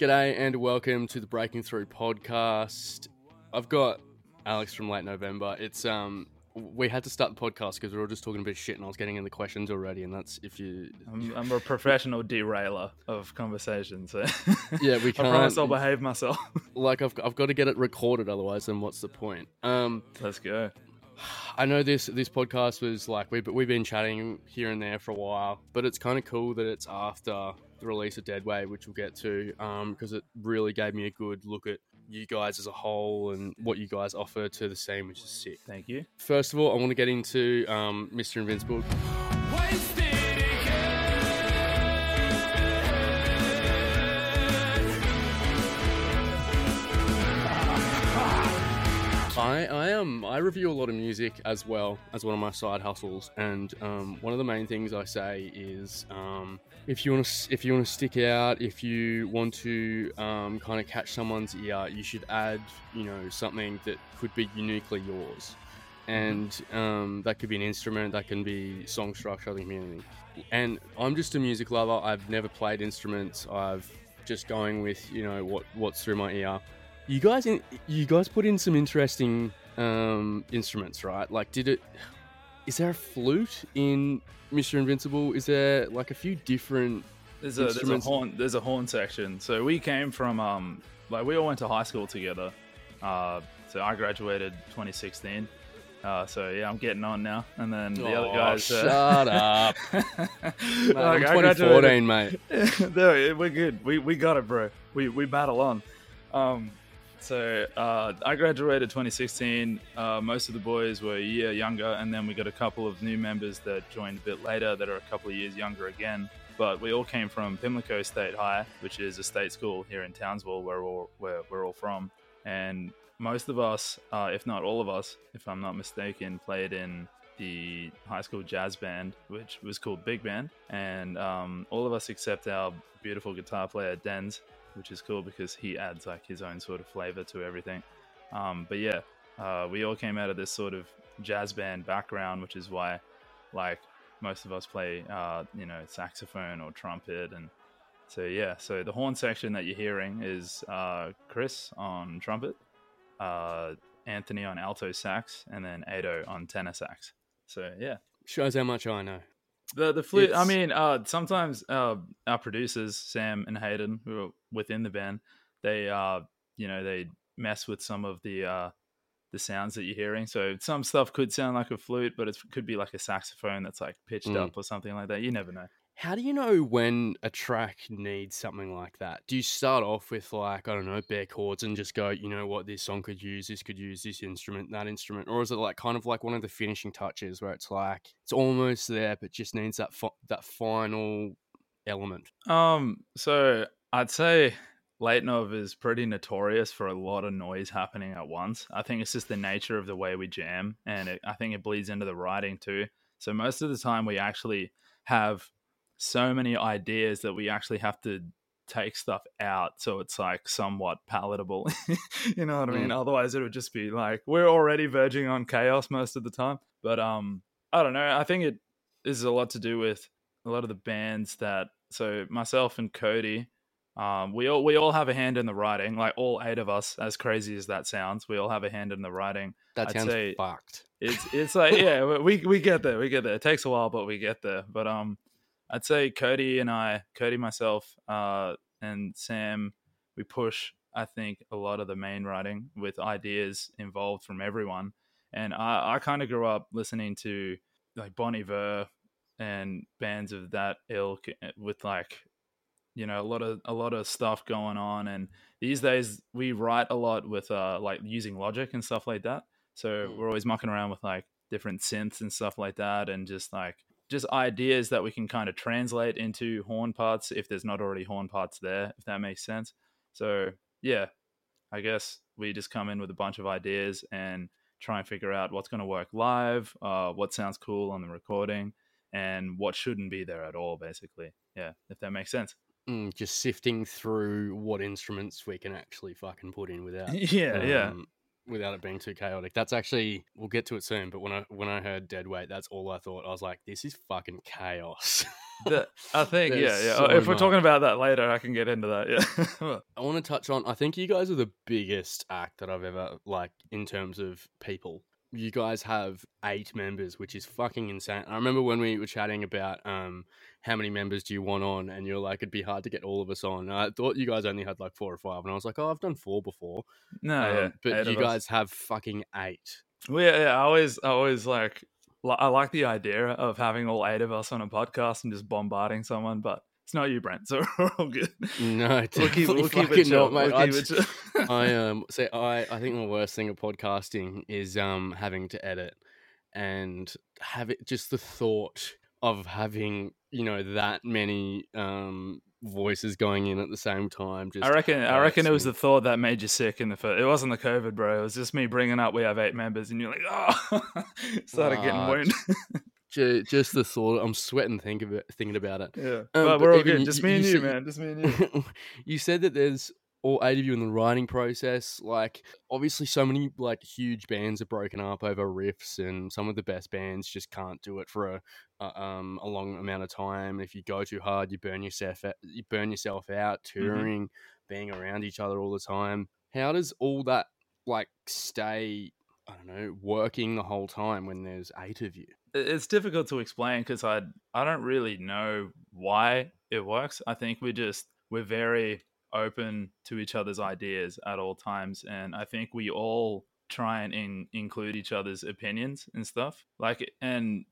G'day and welcome to the Breaking Through podcast. I've got Alex from Late November. It's um we had to start the podcast because we were all just talking a bit of shit and I was getting in the questions already and that's if you I'm, I'm a professional derailer of conversations. So Yeah, we can't I promise I'll behave myself. like I've, I've got to get it recorded otherwise then what's the point? Um Let's go. I know this this podcast was like we've we've been chatting here and there for a while, but it's kind of cool that it's after the release of Deadweight, which we'll get to, because it really gave me a good look at you guys as a whole and what you guys offer to the scene, which is sick. Thank you. First of all, I want to get into um, Mr. Invincible. I, I um I review a lot of music as well as one of my side hustles, and um, one of the main things I say is um, if you want to if you want to stick out, if you want to um, kind of catch someone's ear, you should add you know something that could be uniquely yours, and um, that could be an instrument, that can be song structure, that can be anything. And I'm just a music lover. I've never played instruments. I've just going with you know what what's through my ear. You guys, in, you guys put in some interesting um, instruments, right? Like, did it? Is there a flute in Mr. Invincible? Is there like a few different? There's a, there's a horn. There's a horn section. So we came from um like we all went to high school together. Uh, so I graduated 2016. Uh, so yeah, I'm getting on now. And then the other Oh, guys. uh, shut up! Mate, Like, I'm I 2014, mate. no, we're good. We we got it, bro. We we battle on. Um, so uh, I graduated 2016. Uh, most of the boys were a year younger, and then we got a couple of new members that joined a bit later that are a couple of years younger again. But we all came from Pimlico State High, which is a state school here in Townsville, where we're all, where we're all from. And most of us, uh, if not all of us, if I'm not mistaken, played in the high school jazz band, which was called Big Band. And um, all of us except our beautiful guitar player, Denz, which is cool because he adds like his own sort of flavor to everything. Um, but yeah, uh, we all came out of this sort of jazz band background, which is why, like, most of us play, uh, you know, saxophone or trumpet. And so, yeah, so the horn section that you're hearing is uh, Chris on trumpet, uh, Anthony on alto sax, and then Ado on tenor sax. So, yeah. Shows how much I know. The the flute. I mean, uh, sometimes uh, our producers Sam and Hayden, who are within the band, they uh, you know, they mess with some of the uh, the sounds that you're hearing. So some stuff could sound like a flute, but it could be like a saxophone that's like pitched Mm. up or something like that. You never know. How do you know when a track needs something like that? Do you start off with like I don't know bare chords and just go, you know what, this song could use, this could use this instrument, that instrument, or is it like kind of like one of the finishing touches where it's like it's almost there but just needs that that final element? Um, so I'd say Late Nov is pretty notorious for a lot of noise happening at once. I think it's just the nature of the way we jam, and it, I think it bleeds into the writing too. So most of the time, we actually have so many ideas that we actually have to take stuff out so it's like somewhat palatable. you know what I mean? Otherwise, it would just be like we're already verging on chaos most of the time. But um, I don't know. I think it is a lot to do with a lot of the bands that so myself and Cody, um, we all we all have a hand in the writing. Like all eight of us, as crazy as that sounds, we all have a hand in the writing. That I'd sounds fucked. It's it's like yeah, we we get there, we get there. It takes a while, but we get there. But um, I'd say Cody and I, Cody, myself, uh, and Sam, we push. I think a lot of the main writing with ideas involved from everyone. And I, I kind of grew up listening to like Bon Iver and bands of that ilk eh, with like you know a lot of a lot of stuff going on and these days we write a lot with uh like using logic and stuff like that so Mm. we're always mucking around with like different synths and stuff like that and just like just ideas that we can kind of translate into horn parts if there's not already horn parts there if that makes sense. So yeah i guess we just come in with a bunch of ideas and try and figure out what's going to work live uh, what sounds cool on the recording and what shouldn't be there at all basically. Yeah if that makes sense. Mm, just sifting through what instruments we can actually fucking put in without. yeah yeah. um, without it being too chaotic. That's actually we'll get to it soon. But when I when I heard dead weight, that's all I thought. I was like, this is fucking chaos. The, I think yeah, yeah. so if we're much. talking about that later, I can get into that. Yeah. I want to touch on. I think you guys are the biggest act that I've ever like in terms of people. You guys have eight members, which is fucking insane. I remember when we were chatting about um how many members do you want on, and you're like, it'd be hard to get all of us on. I thought you guys only had like four or five, and I was like, oh, I've done four before. no, Um, yeah. but you of us. guys have fucking eight. Well, yeah, yeah, I always, I always like, I like the idea of having all eight of us on a podcast and just bombarding someone, but it's not you, Brent. So we're all good. No, We'll keep, we'll keep it chill. not, mate. We'll I keep it. I um say I I think the worst thing of podcasting is um having to edit and have it just the thought of having you know that many um voices going in at the same time. Just I reckon, I reckon it was the thought that made you sick in the first. It wasn't the COVID, bro. It was just me bringing up we have eight members, and you're like, oh, started getting wounded. Ju- just the thought. I'm sweating think of it, thinking about it. yeah, Um, but but we're all even good. Just me and you you, said- man. Just me and you. you said that there's all eight of you in the writing process. Like, obviously, so many like huge bands are broken up over riffs, and some of the best bands just can't do it for a, a um a long amount of time. If you go too hard, you burn yourself out, you burn yourself out touring, being around each other all the time. How does all that like stay? I don't know, working the whole time when there's eight of you. It- it's difficult to explain because I I don't really know why it works. I think we just we're very open to each other's ideas at all times, and I think we all try and in, include each other's opinions and stuff. Like, and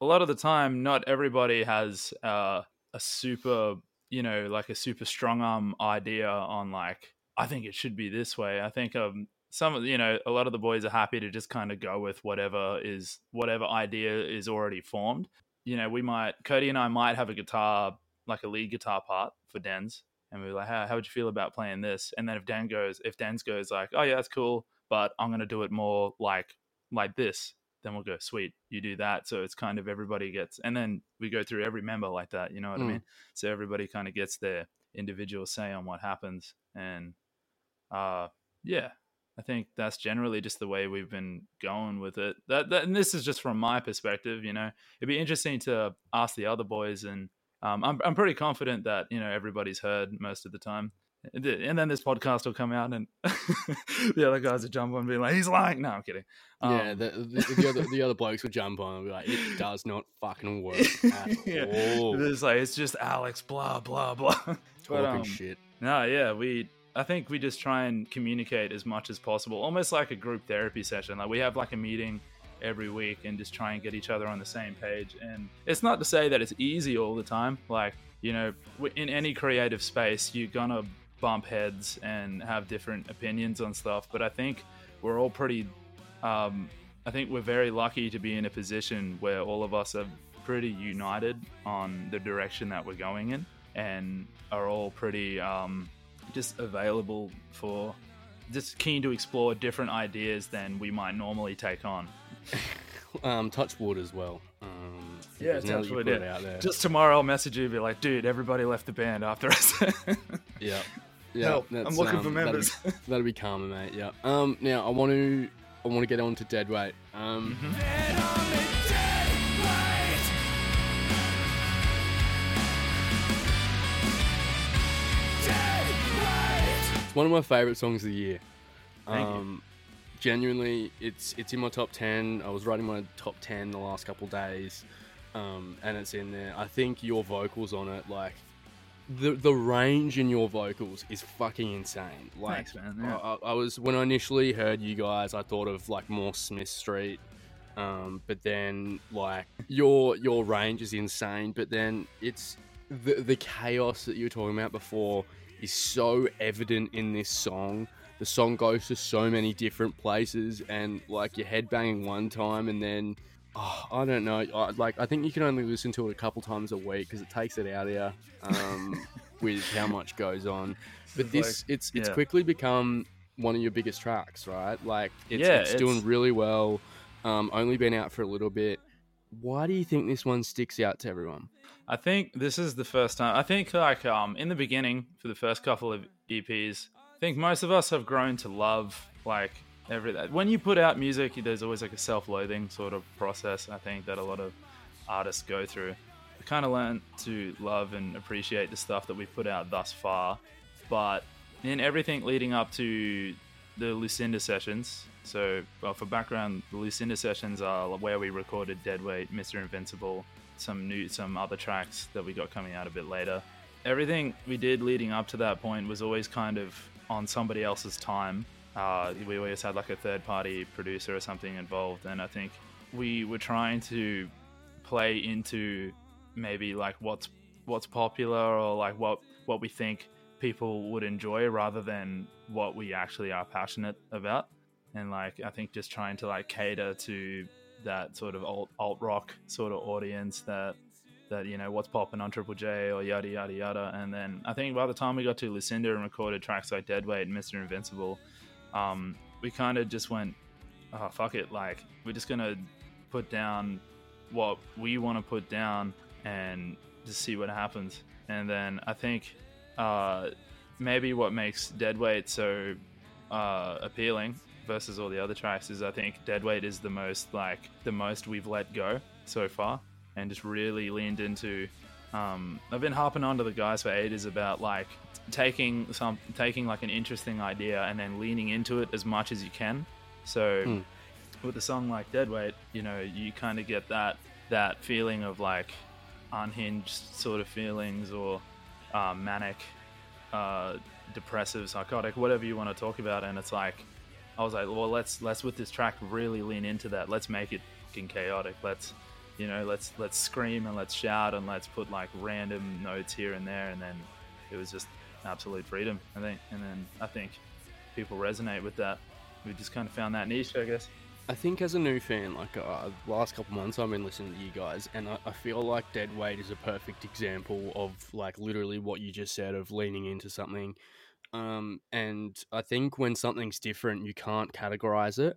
a lot of the time, not everybody has uh, a super you know like a super strong arm idea on like I think it should be this way. I think um some of you know a lot of the boys are happy to just kind of go with whatever is whatever idea is already formed. You know we might cody and i might have a guitar like a lead guitar part for Denz and we're like how, how would you feel about playing this? And then if dan goes if dan's goes like oh yeah that's cool but i'm going to do it more like like this then we'll go sweet you do that. So it's kind of everybody gets and then we go through every member like that you know what i Mm. mean? So everybody kind of gets their individual say on what happens and uh yeah I think that's generally just the way we've been going with it. That, that and this is just from my perspective. You know, it'd be interesting to ask the other boys, and um, I'm I'm pretty confident that you know everybody's heard most of the time. And then this podcast will come out, and the other guys will jump on and be like, "He's lying." No, I'm kidding. yeah, Um, the, the, the other the other blokes will jump on and be like, "It does not fucking work at Yeah. all." It's like it's just Alex, blah blah blah. But, Talking um, shit. No, yeah, we. I think we just try and communicate as much as possible, almost like a group therapy session. Like we have like a meeting every week and just try and get each other on the same page. And it's not to say that it's easy all the time. Like you know, in any creative space, you're gonna bump heads and have different opinions on stuff. But I think we're all pretty. Um, I think we're very lucky to be in a position where all of us are pretty united on the direction that we're going in, and are all pretty um, just available for just keen to explore different ideas than we might normally take on. Um, touch wood as well. Um, Yeah, because now that touch wood, yeah. Just tomorrow, I'll message you, and be like, "Dude, everybody left the band after us." yeah, yeah. Help, I'm looking um, for that'll be- members. That'll be karma, mate. Yeah. Um. Now I want to. I want to get on to dead weight. Um. Mm-hmm. It's one of my favorite songs of the year. Thank you. um, Genuinely, it's it's in my top ten. I was writing my top ten the last couple days, um, and it's in there. I think your vocals on it, like the the range in your vocals, is fucking insane. Like, Thanks, man. Yeah. I, I, I was when I initially heard you guys, I thought of like more Smith Street, um, but then like your your range is insane. But then it's the the chaos that you were talking about before is so evident in this song. The song goes to so many different places, and like you're headbanging one time, and then oh, I don't know. I, like I think you can only listen to it a couple times a week because it takes it out of you um, with how much goes on. But this, like- it's it's yeah. quickly become one of your biggest tracks, right? Like it's, Yeah, it's doing really well. Um, only been out for a little bit. Why do you think this one sticks out to everyone? I think this is the first time. I think like um in the beginning for the first couple of EPs, I think most of us have grown to love like every when you put out music, there's always like a self-loathing sort of process. I think that a lot of artists go through. I kind of learn to love and appreciate the stuff that we've put out thus far, but in everything leading up to the Lucinda sessions. So, well, for background, the Lucinda sessions are where we recorded Deadweight, Mr. Invincible, some new, some other tracks that we got coming out a bit later. Everything we did leading up to that point was always kind of on somebody else's time. Uh, we always had like a third party producer or something involved, and I think we were trying to play into maybe like what's what's popular or like what what we think people would enjoy rather than what we actually are passionate about. And like i think just trying to like cater to that sort of alt, alt rock sort of audience that that you know what's popping on triple j or yada yada yada. And then i think by the time we got to Lucinda and recorded tracks like deadweight and mr invincible um, we kind of just went oh fuck it like we're just gonna put down what we want to put down and just see what happens. And then i think uh, maybe what makes Deadweight so uh, appealing versus all the other tracks is I think Deadweight is the most like the most we've let go so far and just really leaned into. Um, I've been harping on to the guys for ages about like taking some taking like an interesting idea and then leaning into it as much as you can. So mm. with a song like Deadweight, you know, you kind of get that that feeling of like unhinged sort of feelings or uh, manic, uh, depressive, psychotic, whatever you want to talk about. And it's like, I was like, well, let's let's with this track really lean into that. Let's make it fucking chaotic. Let's you know, let's let's scream and let's shout and let's put like random notes here and there. And then it was just absolute freedom. I think, and then I think people resonate with that. We just kind of found that niche, I guess. I think as a new fan, like uh, last couple months, I've been listening to you guys, and I, I, feel like Dead Weight is a perfect example of like literally what you just said of leaning into something. Um, and I think when something's different, you can't categorize it.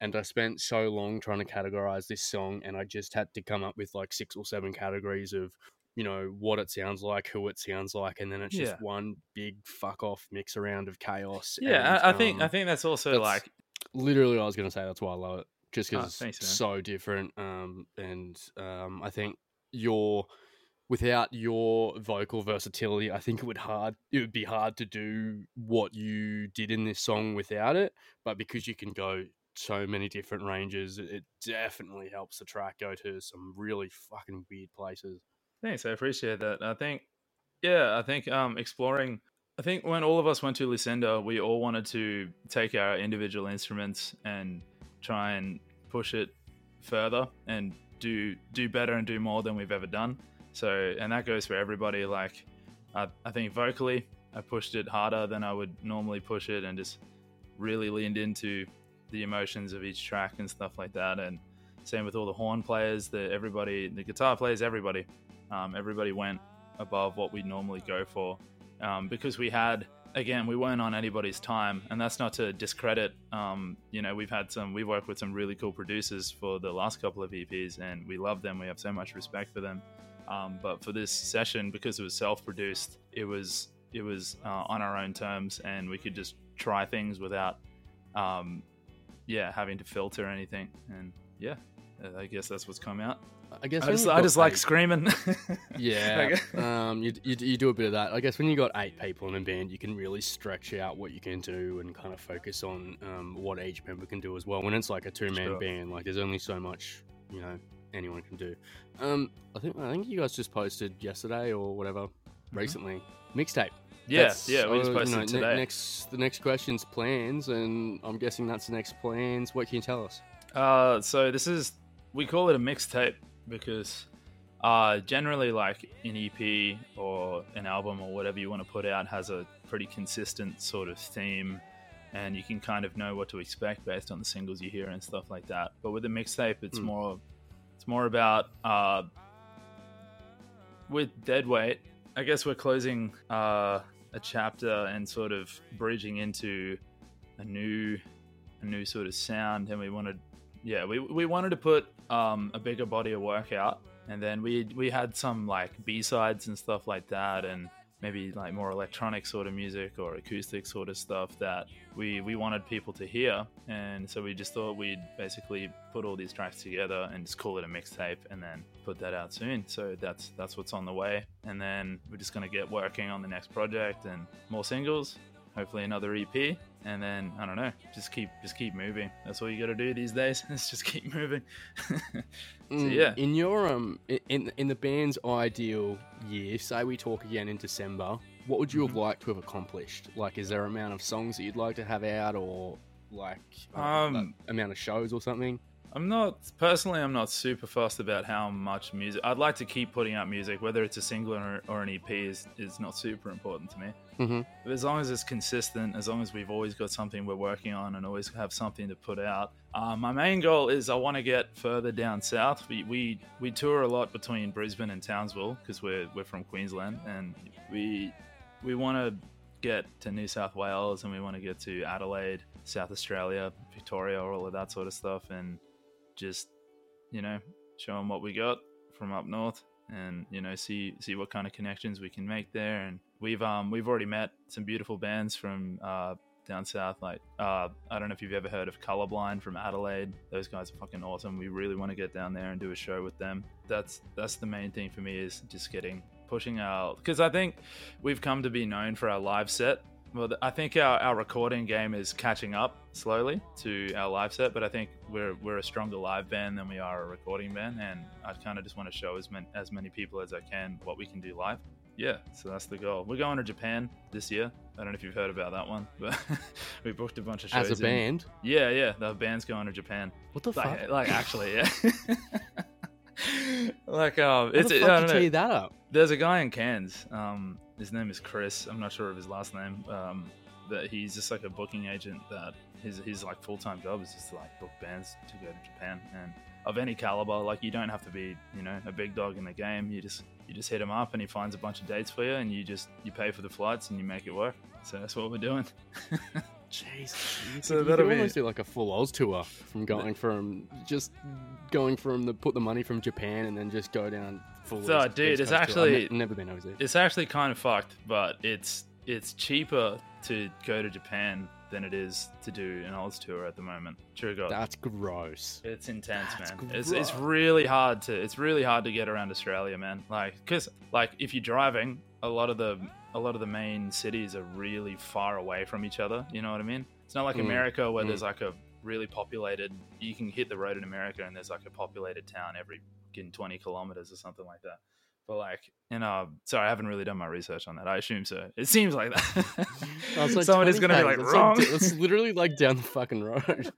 And I spent so long trying to categorize this song, and I just had to come up with like six or seven categories of you know what it sounds like, who it sounds like, and then it's just yeah. one big fuck off mix around of chaos. Yeah, and, I, I think um, I think that's also that's, like literally I was going to say that's why I love it, just because oh, it's so different. Um, and um, I think your without your vocal versatility, I think it would hard it would be hard to do what you did in this song without it. But because you can go so many different ranges, it definitely helps the track go to some really fucking weird places. Thanks, I appreciate that. I think, yeah, I think um, exploring I think when all of us went to Lucinda, we all wanted to take our individual instruments and try and push it further and do do better and do more than we've ever done. So, and that goes for everybody. Like, I, I think vocally, I pushed it harder than I would normally push it, and just really leaned into the emotions of each track and stuff like that. And same with all the horn players, the everybody, the guitar players, everybody, um, everybody went above what we normally go for um, because we had again we weren't on anybody's time. And that's not to discredit um, you know we've had some we've worked with some really cool producers for the last couple of eps and we love them. We have so much respect for them. Um, but for this session because it was self-produced it was it was uh, on our own terms and we could just try things without um, yeah having to filter anything. And yeah i guess that's what's come out I guess I just, I just like screaming. yeah, um, you, you, you do a bit of that. I guess when you got eight people in a band, you can really stretch out what you can do and kind of focus on um, what each member can do as well. When it's like a two man sure. band, like there's only so much you know anyone can do. Um, I think I think you guys just posted yesterday or whatever mm-hmm. recently mixtape. Yeah, that's, yeah, we just posted you know, today. Ne- next, the next question's plans, and I'm guessing that's the next plans. What can you tell us? Uh, so this is we call it a mixtape because uh, generally, like an EP or an album or whatever you want to put out has a pretty consistent sort of theme, and you can kind of know what to expect based on the singles you hear and stuff like that. But with a mixtape, it's mm. more it's more about uh, with Deadweight. I guess we're closing uh, a chapter and sort of bridging into a new a new sort of sound, and we wanted yeah, we, we wanted to put um, a bigger body of work out, and then we we had some like B sides and stuff like that, and maybe like more electronic sort of music or acoustic sort of stuff that we we wanted people to hear. And so we just thought we'd basically put all these tracks together and just call it a mixtape and then put that out soon. So that's that's what's on the way. And then we're just to get working on the next project and more singles hopefully another ep and then i don't know just keep just keep moving that's all you got to do these days is just keep moving so Mm, yeah In your um, in in the band's ideal year, say we talk again in December, what would you Mm-hmm. have liked to have accomplished? Like, is there an amount of songs that you'd like to have out, or like I don't know, Um, amount of shows or something? I'm not personally. I'm not super fussed about how much music. I'd like to keep putting out music, whether it's a single or, or an EP is is not super important to me. Mm-hmm. As long as it's consistent, as long as we've always got something we're working on and always have something to put out. Uh, my main goal is I want to get further down south. We, we we tour a lot between Brisbane and Townsville because we're we're from Queensland and we we want to get to New South Wales and we want to get to Adelaide, South Australia, Victoria, all of that sort of stuff, and just you know show them what we got from up north and you know see see what kind of connections we can make there and we've um we've already met some beautiful bands from uh down south like uh i don't know if you've ever heard of colorblind from adelaide. Those guys are fucking awesome. We really want to get down there and do a show with them. That's that's the main thing for me is just getting pushing our because i think we've come to be known for our live set. Well, I think our, our recording game is catching up slowly to our live set, but I think we're we're a stronger live band than we are a recording band, and I kind of just want to show as many as many people as I can what we can do live. Yeah, so that's the goal. We're going to Japan this year. I don't know if you've heard about that one, but we booked a bunch of shows. As a in- band, Yeah, yeah, the band's going to Japan. what the fuck? Like, like actually, yeah. like um, How it's the I fuck don't you that up? There's a guy in Cairns. Um, his name is Chris. I'm not sure of his last name. Um, that he's just like a booking agent. That his his like full time job is just to like book bands to go to Japan and of any caliber. Like you don't have to be you know a big dog in the game. You just you just hit him up and he finds a bunch of dates for you and you just you pay for the flights and you make it work. So that's what we're doing. Jeez, So you that'll could be- almost do like a full Oz tour from going from just going from the put the money from Japan and then just go down full. So, East- dude, East it's Coast. I've actually- ne- never been overseas. it's actually kind of fucked, but it's it's cheaper to go to Japan than it is to do an Oz tour at the moment. True God. That's gross. It's intense, That's man. It's, it's really hard to it's really hard to get around Australia, man. Like, cause like if you're driving, a lot of the a lot of the main cities are really far away from each other. You know what I mean? It's not like Mm, America where mm. there's like a really populated. You can hit the road in America and there's like a populated town every fucking 20 kilometers or something like that. But like, you know, sorry, I haven't really done my research on that. I assume so. It seems like that. Like, Somebody's gonna be like that's wrong. It's literally like down the fucking road.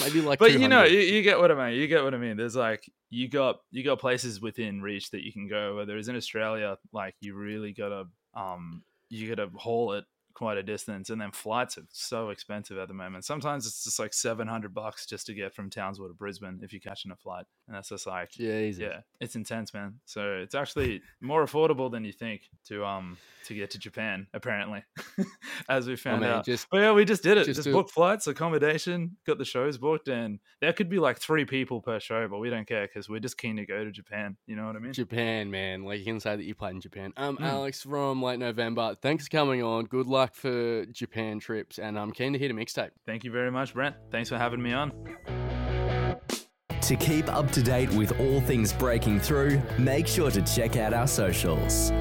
Maybe like. but you know you, you get what i mean you get what i mean there's like you got you got places within reach that you can go whether it's in australia like you really gotta um you gotta haul it quite a distance and then flights are so expensive at the moment sometimes it's just like 700 bucks just to get from townsville to brisbane if you're catching a flight and that's just like Jesus. yeah it's intense man so it's actually more affordable than you think to um to get to japan apparently as we I found mean, out just but yeah, we just did it. Just Just, booked flights, accommodation, got the shows booked, and there could be like three people per show, but we don't care because we're just keen to go to Japan. You know what I mean? Japan, man. Like you can say that you played in Japan. Um, Mm. Alex from Late November. Thanks for coming on. Good luck for Japan trips, and I'm keen to hear a mixtape. Thank you very much, Brent. Thanks for having me on. To keep up to date with all things breaking through, make sure to check out our socials.